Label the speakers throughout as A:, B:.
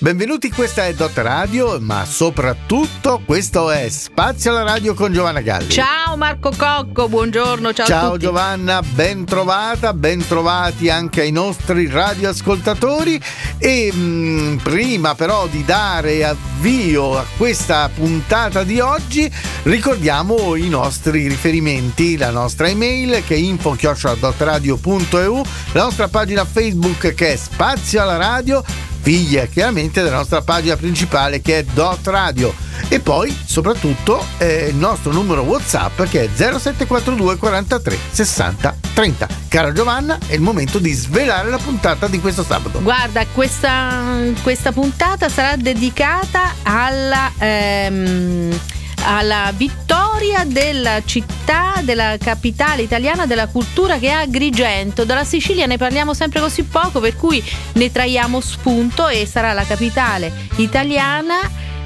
A: Benvenuti, questa è Dot Radio, ma soprattutto questo è Spazio alla Radio con Giovanna Galli.
B: Ciao Marco Cocco, buongiorno, ciao,
A: ciao Giovanna, ben trovata, ben trovati anche ai nostri radioascoltatori e mh, mm, prima però di dare avvio a questa puntata di oggi ricordiamo i nostri riferimenti, la nostra email che è info-dotradio.eu, la nostra pagina Facebook che è Spazio alla Radio figlia chiaramente della nostra pagina principale che è Dot Radio. E poi soprattutto eh, il nostro numero whatsapp che è 0742 43 60 30 cara Giovanna è il momento di svelare la puntata di questo sabato.
B: Guarda questa, questa puntata sarà dedicata alla ehm alla vittoria della città, della capitale italiana della cultura che è Agrigento. Dalla Sicilia ne parliamo sempre così poco, per cui ne traiamo spunto e sarà la capitale italiana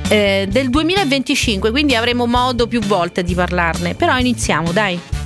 B: eh, del 2025, quindi avremo modo più volte di parlarne. Però iniziamo, dai.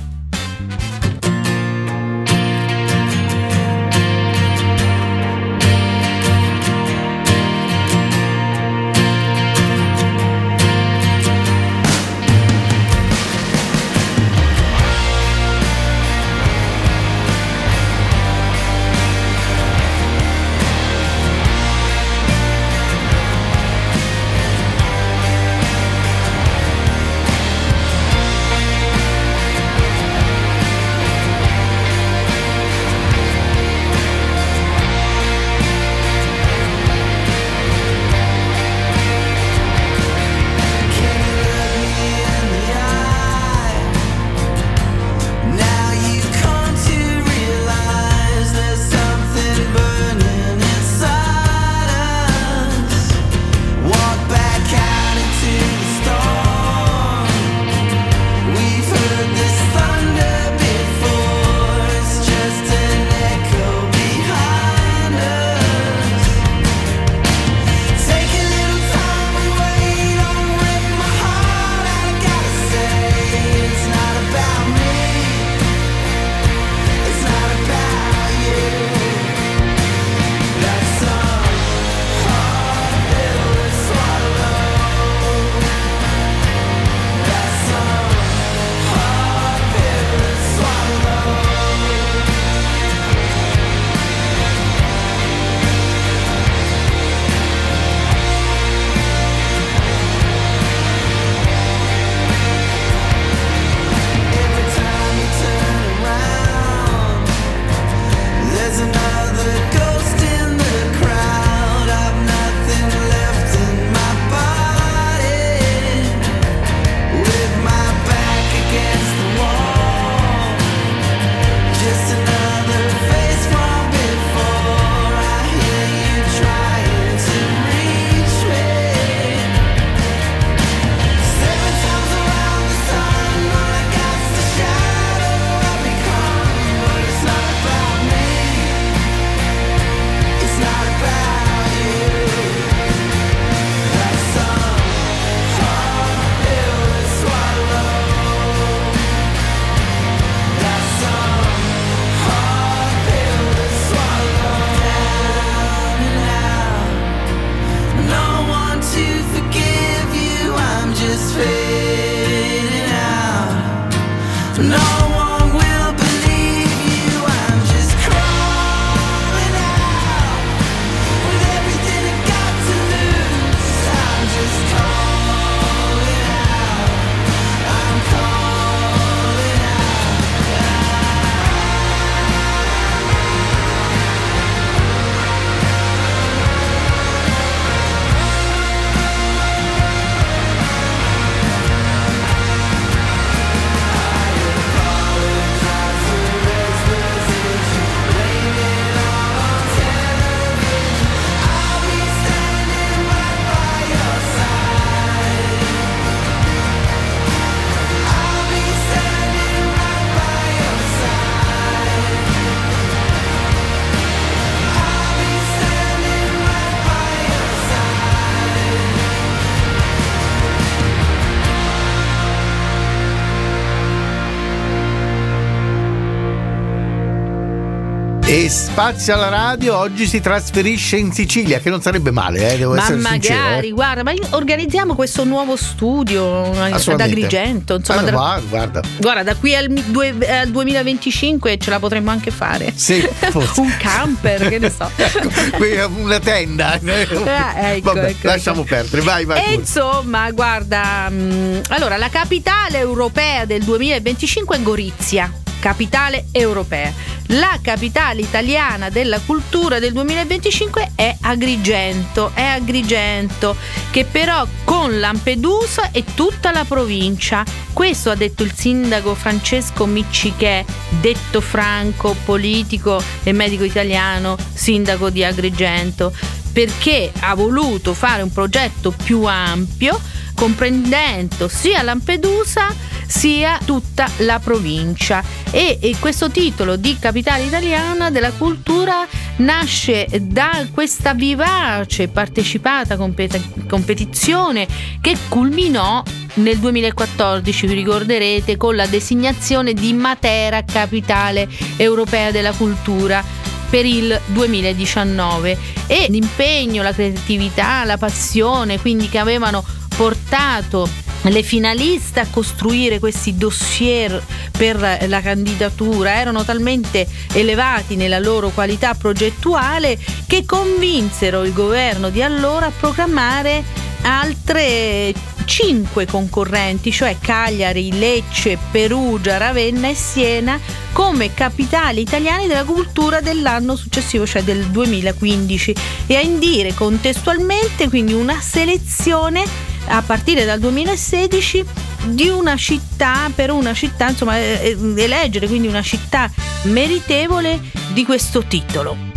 A: Che spazio alla radio oggi si trasferisce in Sicilia, che non sarebbe male, eh, devo
C: ma
A: essere
C: magari,
A: sincero. eh.
C: guarda, ma organizziamo questo nuovo studio ad. Agrigento. Insomma,
A: Ah,
C: da-
A: guarda, guarda.
C: da qui al, due- al 2025 ce la potremmo anche fare.
A: Sì.
C: Un camper, che ne so.
A: Una tenda.
C: Ah, ecco,
A: Vabbè,
C: ecco,
A: lasciamo
C: ecco.
A: perdere, vai, vai.
C: E
A: pure.
C: insomma, guarda, mh, allora la capitale europea del 2025 è Gorizia. Capitale europea. La capitale italiana della cultura del 2025 è Agrigento, è Agrigento, che però con Lampedusa e tutta la provincia. Questo ha detto il sindaco Francesco Miccichè, detto Franco, politico e medico italiano, sindaco di Agrigento perché ha voluto fare un progetto più ampio comprendendo sia Lampedusa sia tutta la provincia. E, e questo titolo di capitale italiana della cultura nasce da questa vivace partecipata compet- competizione che culminò nel 2014, vi ricorderete, con la designazione di Matera capitale europea della cultura per il 2019 e l'impegno, la creatività, la passione, quindi che avevano portato le finaliste a costruire questi dossier per la candidatura erano talmente elevati nella loro qualità progettuale che convinsero il governo di allora a programmare altre cinque concorrenti, cioè Cagliari, Lecce, Perugia, Ravenna e Siena, come capitali italiane della cultura dell'anno successivo, cioè del 2015, e a indire contestualmente quindi una selezione a partire dal 2016 di una città per una città, insomma, eh, eh, eleggere quindi una città meritevole di questo titolo.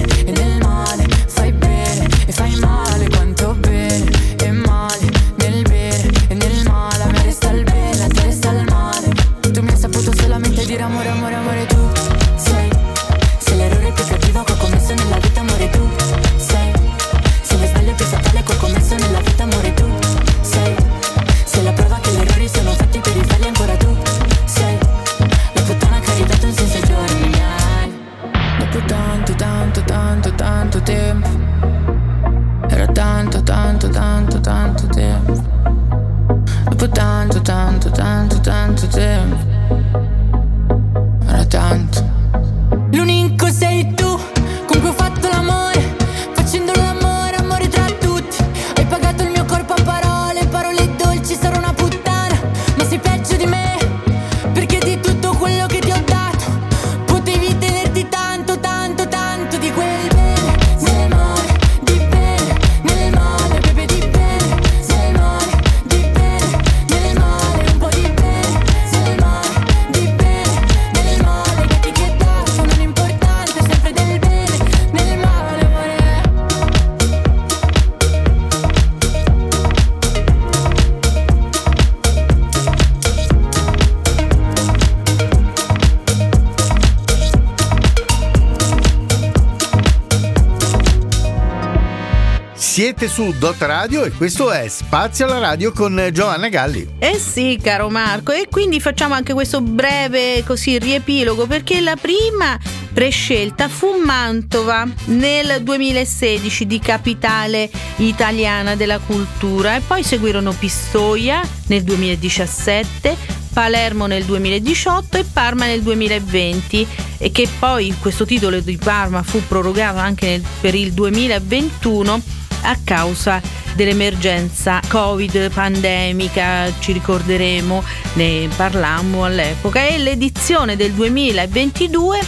A: Siete su Dot Radio e questo è Spazio alla Radio con Giovanna Galli.
C: Eh sì, caro Marco, e quindi facciamo anche questo breve così riepilogo perché la prima prescelta fu Mantova nel 2016 di capitale italiana della cultura e poi seguirono Pistoia nel 2017, Palermo nel 2018 e Parma nel 2020 e che poi questo titolo di Parma fu prorogato anche nel, per il 2021 a causa dell'emergenza Covid pandemica, ci ricorderemo, ne parlammo all'epoca e l'edizione del 2022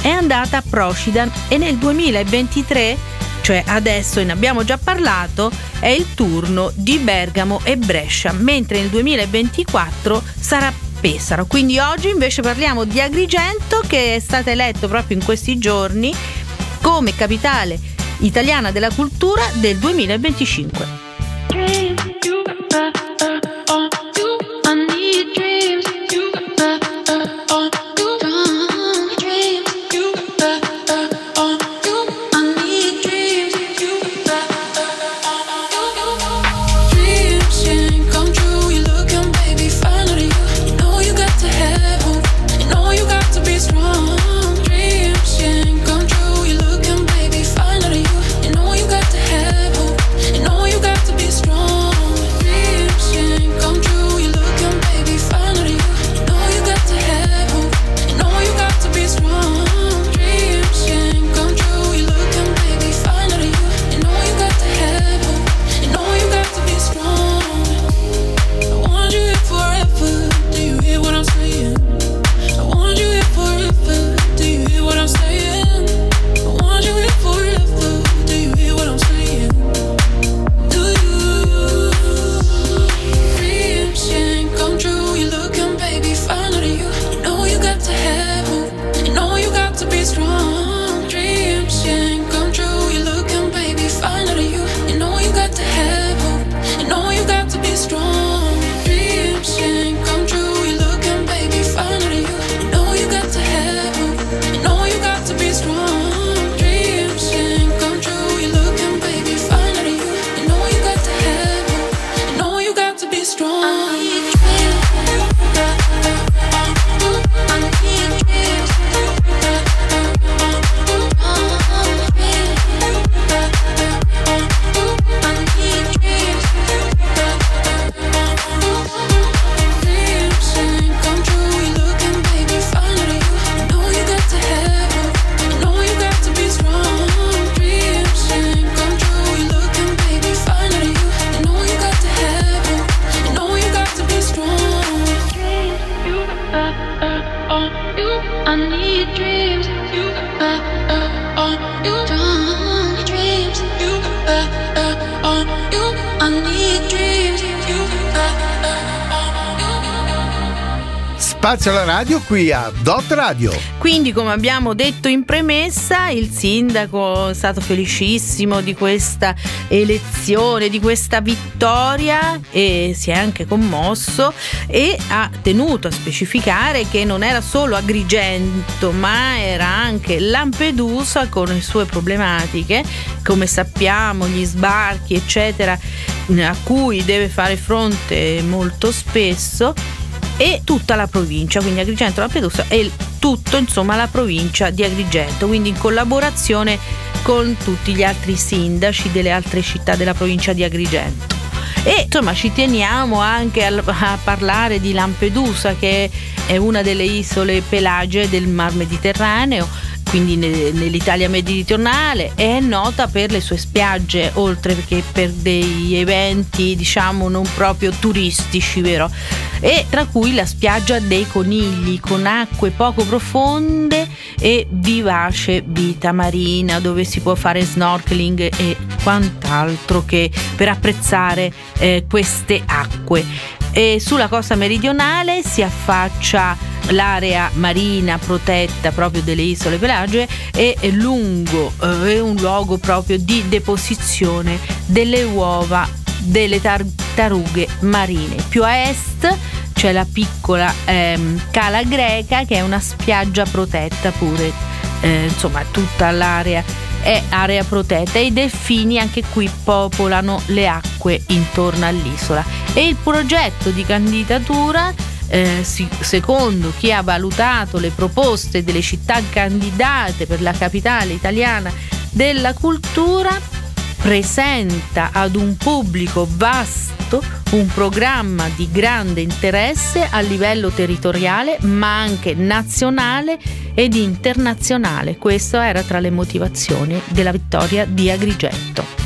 C: è andata a Procida e nel 2023 cioè adesso ne abbiamo già parlato, è il turno di Bergamo e Brescia, mentre nel 2024 sarà Pesaro. Quindi oggi invece parliamo di Agrigento che è stato eletto proprio in questi giorni come capitale italiana della cultura del 2025.
A: Spazio alla radio qui a Dot Radio.
C: Quindi, come abbiamo detto in premessa, il sindaco è stato felicissimo di questa elezione, di questa vittoria e si è anche commosso e ha tenuto a specificare che non era solo Agrigento, ma era anche Lampedusa con le sue problematiche, come sappiamo, gli sbarchi, eccetera, a cui deve fare fronte molto spesso e tutta la provincia, quindi Agrigento, Lampedusa e tutto insomma la provincia di Agrigento, quindi in collaborazione con tutti gli altri sindaci delle altre città della provincia di Agrigento. E insomma ci teniamo anche a, a parlare di Lampedusa che è una delle isole pelagee del Mar Mediterraneo quindi nell'Italia meridionale, è nota per le sue spiagge, oltre che per dei eventi diciamo non proprio turistici, vero? E tra cui la spiaggia dei conigli, con acque poco profonde e vivace vita marina, dove si può fare snorkeling e quant'altro che per apprezzare eh, queste acque. E sulla costa meridionale si affaccia l'area marina protetta proprio delle isole Pelagee e è lungo, eh, è un luogo proprio di deposizione delle uova delle tartarughe marine. Più a est c'è la piccola ehm, Cala Greca che è una spiaggia protetta pure, eh, insomma tutta l'area è area protetta e i delfini anche qui popolano le acque intorno all'isola. E il progetto di candidatura eh, secondo chi ha valutato le proposte delle città candidate per la capitale italiana della cultura, presenta ad un pubblico vasto un programma di grande interesse a livello territoriale ma anche nazionale ed internazionale. Questo era tra le motivazioni della vittoria di Agrigento.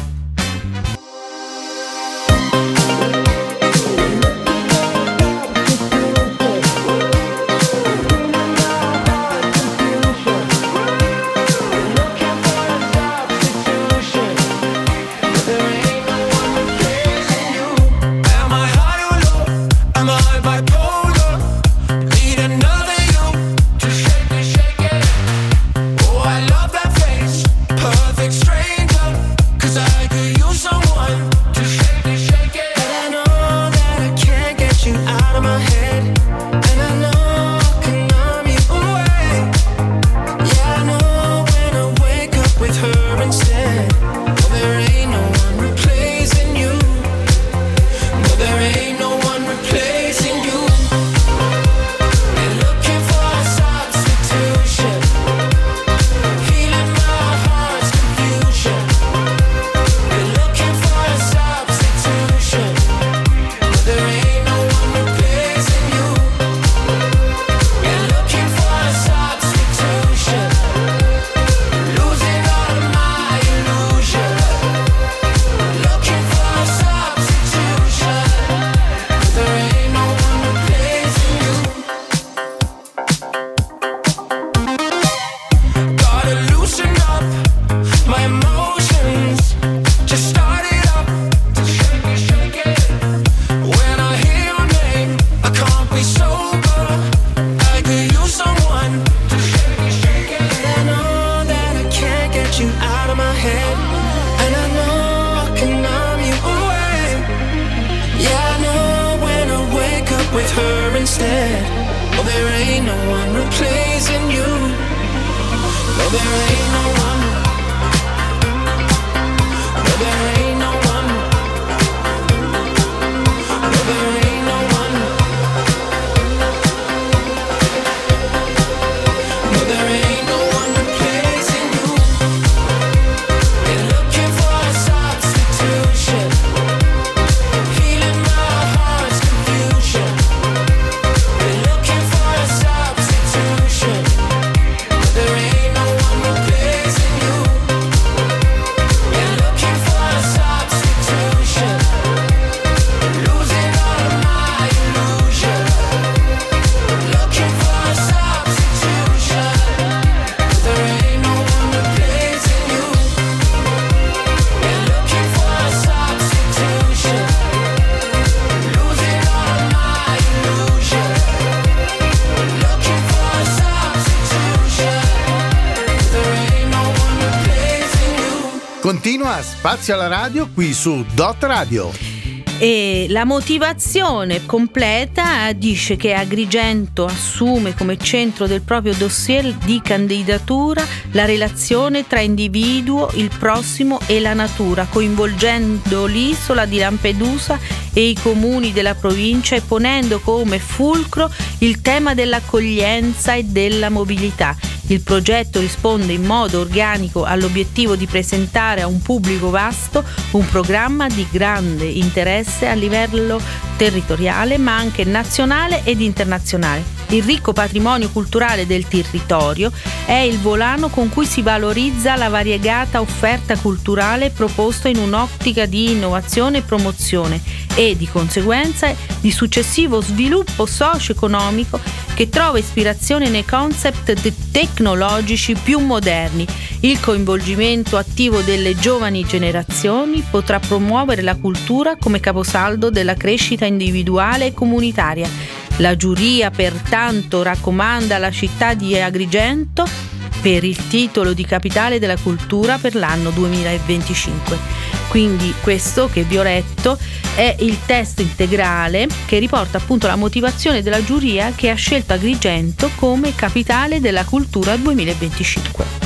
A: Spazio alla radio qui su Dot Radio.
C: E la motivazione completa dice che Agrigento assume come centro del proprio dossier di candidatura la relazione tra individuo, il prossimo e la natura, coinvolgendo l'isola di Lampedusa e i comuni della provincia e ponendo come fulcro il tema dell'accoglienza e della mobilità il progetto risponde in modo organico all'obiettivo di presentare a un pubblico vasto un programma di grande interesse a livello territoriale ma anche nazionale ed internazionale. Il ricco patrimonio culturale del territorio è il volano con cui si valorizza la variegata offerta culturale proposta in un'ottica di innovazione e promozione e di conseguenza di successivo sviluppo socio-economico che trova ispirazione nei concept tecnologici più moderni. Il coinvolgimento attivo delle giovani generazioni potrà promuovere la cultura come caposaldo della crescita individuale e comunitaria. La giuria pertanto raccomanda alla città di Agrigento per il titolo di capitale della cultura per l'anno 2025. Quindi questo che vi ho letto è il testo integrale che riporta appunto la motivazione della giuria che ha scelto Agrigento come capitale della cultura 2025.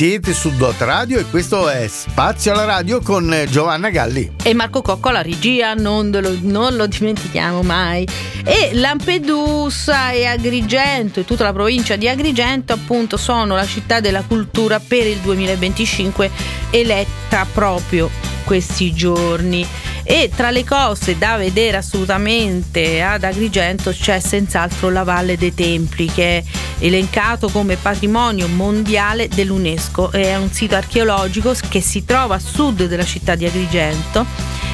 A: Siete su Dot Radio e questo è Spazio alla Radio con eh, Giovanna Galli.
C: E Marco Cocco alla regia, non lo, non lo dimentichiamo mai. E Lampedusa e Agrigento e tutta la provincia di Agrigento appunto sono la città della cultura per il 2025 eletta proprio questi giorni. E tra le cose da vedere assolutamente ad Agrigento c'è senz'altro la Valle dei Templi che è elencato come patrimonio mondiale dell'UNESCO. È un sito archeologico che si trova a sud della città di Agrigento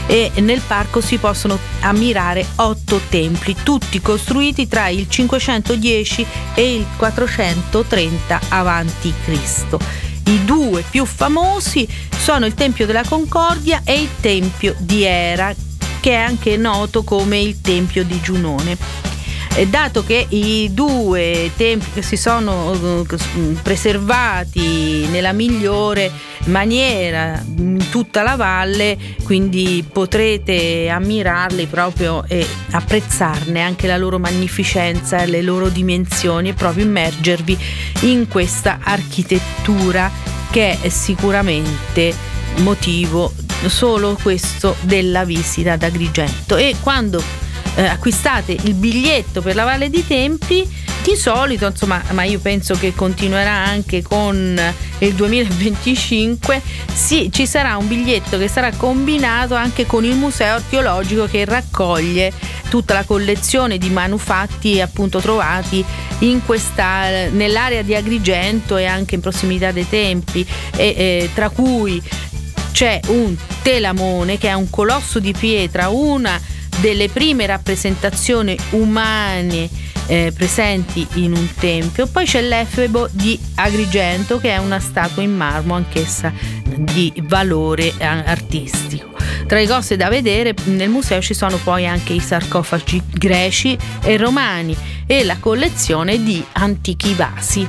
C: e nel parco si possono ammirare otto templi, tutti costruiti tra il 510 e il 430 avanti Cristo. I due più famosi sono il Tempio della Concordia e il Tempio di Era, che è anche noto come il Tempio di Giunone. Dato che i due templi che si sono eh, preservati nella migliore maniera in tutta la valle, quindi potrete ammirarli proprio e apprezzarne anche la loro magnificenza e le loro dimensioni e proprio immergervi in questa architettura che è sicuramente motivo solo questo della visita ad Agrigento. E quando eh, acquistate il biglietto per la Valle dei Templi di solito insomma ma io penso che continuerà anche con il 2025 sì, ci sarà un biglietto che sarà combinato anche con il museo archeologico che raccoglie tutta la collezione di manufatti appunto trovati questa, nell'area di Agrigento e anche in prossimità dei templi. E, eh, tra cui c'è un telamone che è un colosso di pietra una delle prime rappresentazioni umane eh, presenti in un tempio. Poi c'è l'Efebo di Agrigento che è una statua in marmo anch'essa di valore artistico. Tra le cose da vedere nel museo ci sono poi anche i sarcofagi greci e romani e la collezione di antichi vasi.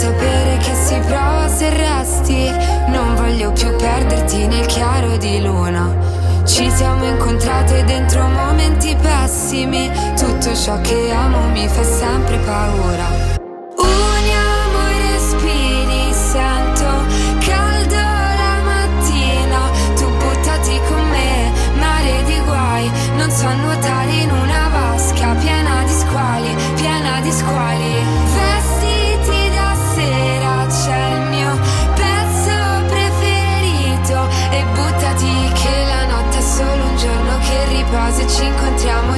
D: sapere che si prova se resti. Non voglio più perderti nel chiaro di luna. Ci siamo incontrate dentro momenti pessimi. Tutto ciò che amo mi fa sempre paura.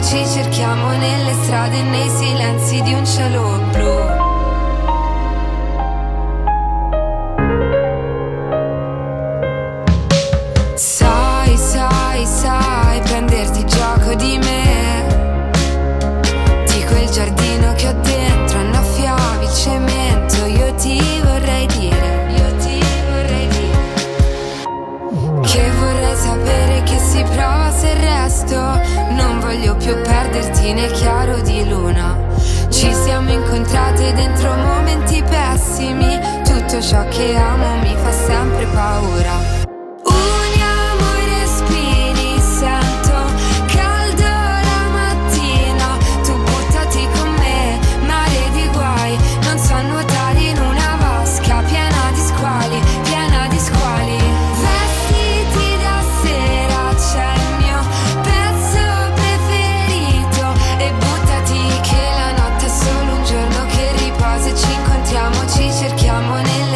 D: Ci cerchiamo nelle strade nei silenzi di un cielo blu. Incontrate dentro momenti pessimi, tutto ciò che amo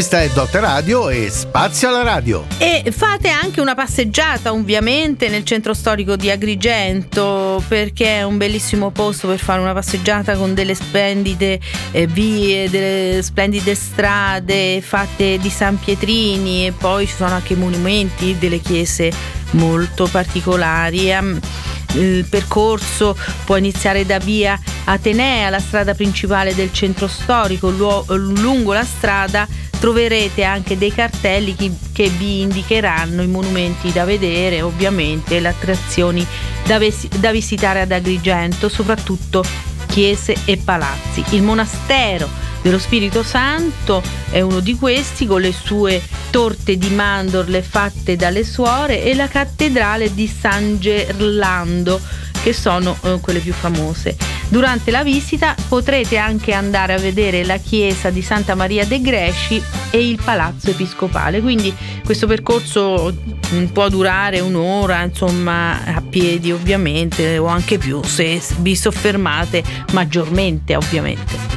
A: Questa è Dot Radio e Spazio alla Radio.
C: E fate anche una passeggiata ovviamente nel centro storico di Agrigento perché è un bellissimo posto per fare una passeggiata con delle splendide eh, vie, delle splendide strade fatte di San Pietrini e poi ci sono anche monumenti delle chiese molto particolari. Il percorso può iniziare da via Atenea, la strada principale del centro storico. Lungo la strada troverete anche dei cartelli che vi indicheranno i monumenti da vedere, ovviamente le attrazioni da, ves- da visitare ad Agrigento, soprattutto chiese e palazzi. Il monastero dello Spirito Santo è uno di questi con le sue torte di mandorle fatte dalle suore e la cattedrale di San Gerlando che sono eh, quelle più famose. Durante la visita potrete anche andare a vedere la chiesa di Santa Maria de Gresci e il palazzo episcopale, quindi questo percorso può durare un'ora, insomma, a piedi ovviamente o anche più se vi soffermate maggiormente ovviamente.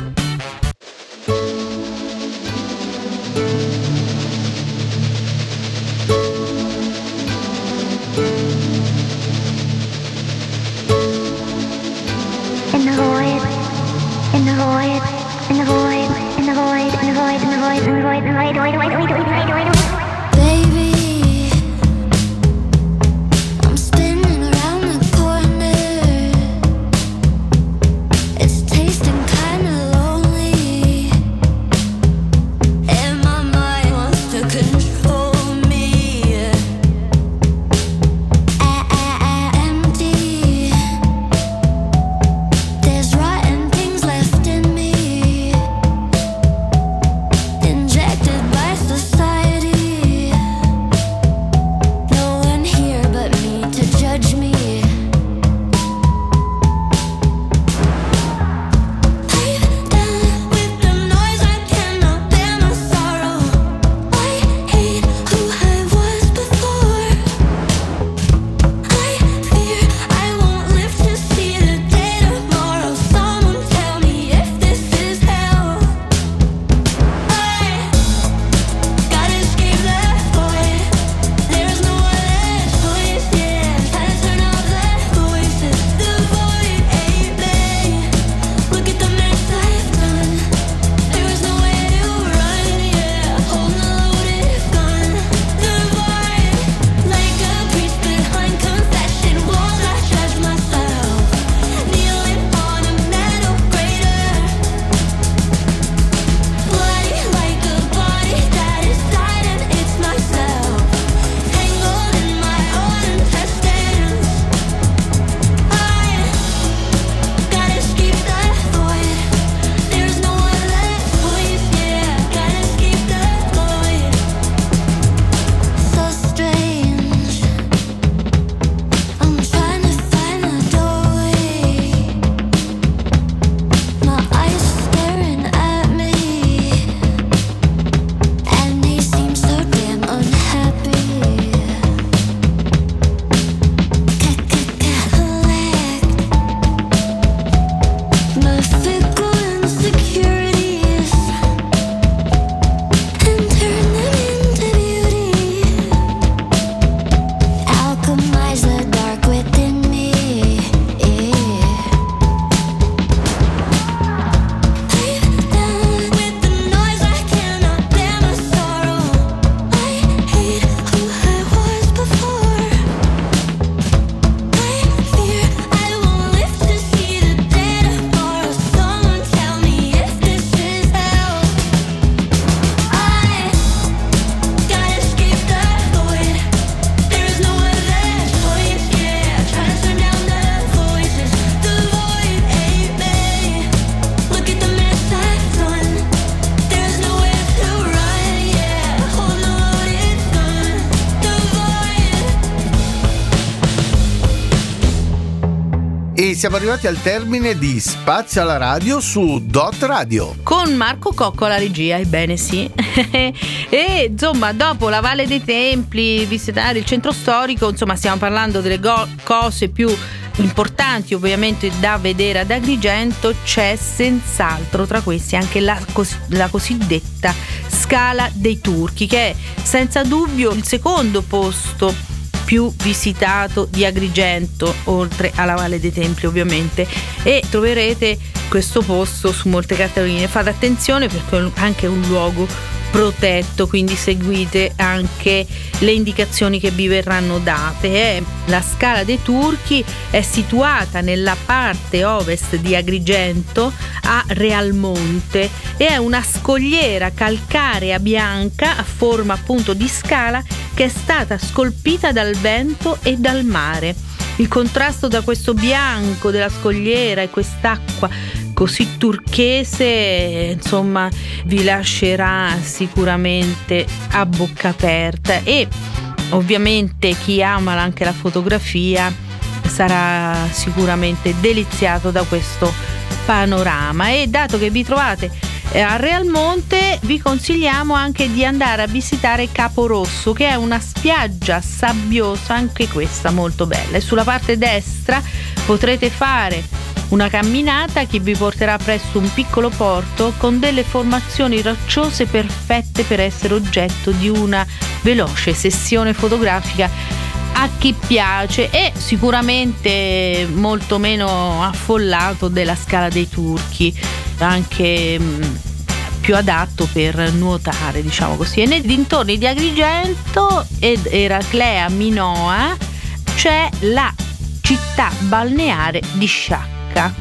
A: Siamo arrivati al termine di Spazio alla radio su Dot Radio.
C: Con Marco Cocco alla regia, ebbene sì. e insomma, dopo la Valle dei Templi, visitare il centro storico, insomma, stiamo parlando delle go- cose più importanti ovviamente da vedere ad Agrigento c'è senz'altro tra questi anche la, cos- la, cosiddetta Scala dei Turchi che è senza dubbio il secondo posto più visitato di Agrigento oltre alla Valle dei Templi ovviamente e troverete questo posto su molte cartoline. Fate attenzione perché è anche un luogo protetto, quindi seguite anche le indicazioni che vi verranno date. Eh. La Scala dei Turchi è situata nella parte ovest di Agrigento a Realmonte e è una scogliera calcarea bianca a forma appunto di scala che è stata scolpita dal vento e dal mare. Il contrasto da questo bianco della scogliera e quest'acqua così turchese, insomma, vi lascerà sicuramente a bocca aperta. E ovviamente chi ama anche la fotografia sarà sicuramente deliziato da questo panorama. E dato che vi trovate eh, a Realmonte vi consigliamo anche di andare a visitare Capo Rosso che è una spiaggia sabbiosa anche questa molto bella. E sulla parte destra potrete fare una camminata che vi porterà presso un piccolo porto con delle formazioni rocciose perfette per essere oggetto di una veloce sessione fotografica a chi piace e sicuramente molto meno affollato della Scala dei Turchi, anche mm, più adatto per nuotare, diciamo così. E nei dintorni di Agrigento ed Eraclea Minoa c'è la città balneare di Sciacca Sciacca.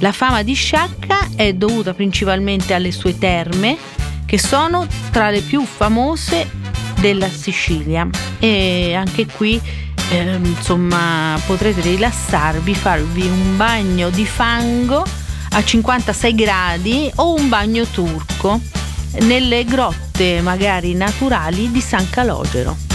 C: La fama di Sciacca è dovuta principalmente alle sue terme, che sono tra le più famose della Sicilia. E anche qui eh, insomma potrete rilassarvi, farvi un bagno di fango a 56 gradi o un bagno turco nelle grotte magari naturali di San Calogero.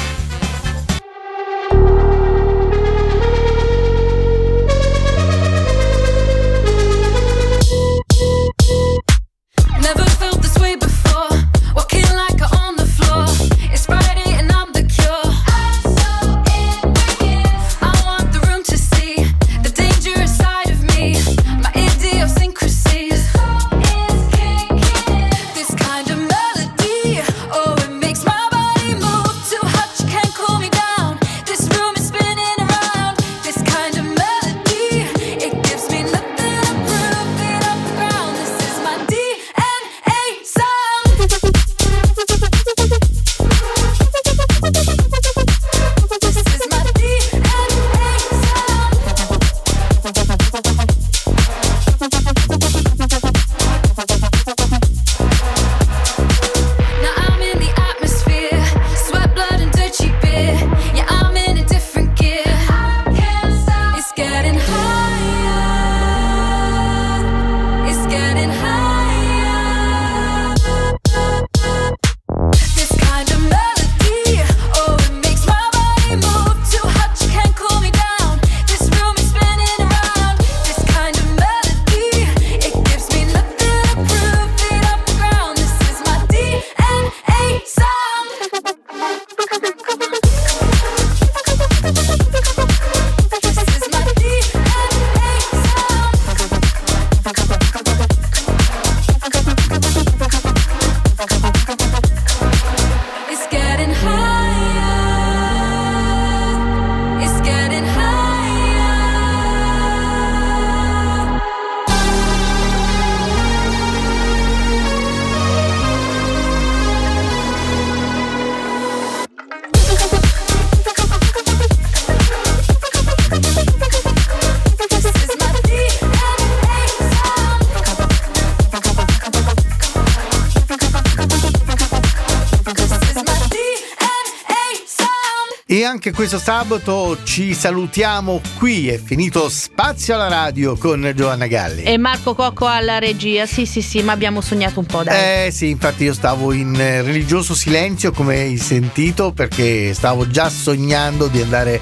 A: Anche questo sabato ci salutiamo qui. È finito Spazio alla radio con Giovanna Galli.
C: E Marco Cocco alla regia. Sì, sì, sì, ma abbiamo sognato un po', dai.
A: Eh sì, infatti io stavo in religioso silenzio, come hai sentito, perché stavo già sognando di andare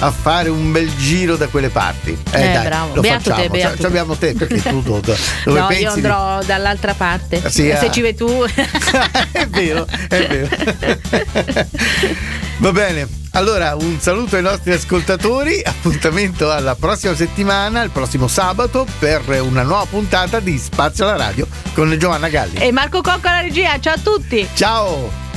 A: a fare un bel giro da quelle parti.
C: Eh, eh dai, bravo.
A: Lo
C: beato
A: facciamo.
C: te, beato
A: Ci abbiamo te, perché tu dove
C: no,
A: pensi
C: io andrò
A: di...
C: dall'altra parte.
A: Sì,
C: Se
A: ah.
C: ci vai tu.
A: è vero, è vero. Va bene. Allora, un saluto ai nostri ascoltatori, appuntamento alla prossima settimana, il prossimo sabato, per una nuova puntata di Spazio alla Radio con Giovanna Galli.
C: E Marco Cocco alla regia, ciao a tutti!
A: Ciao!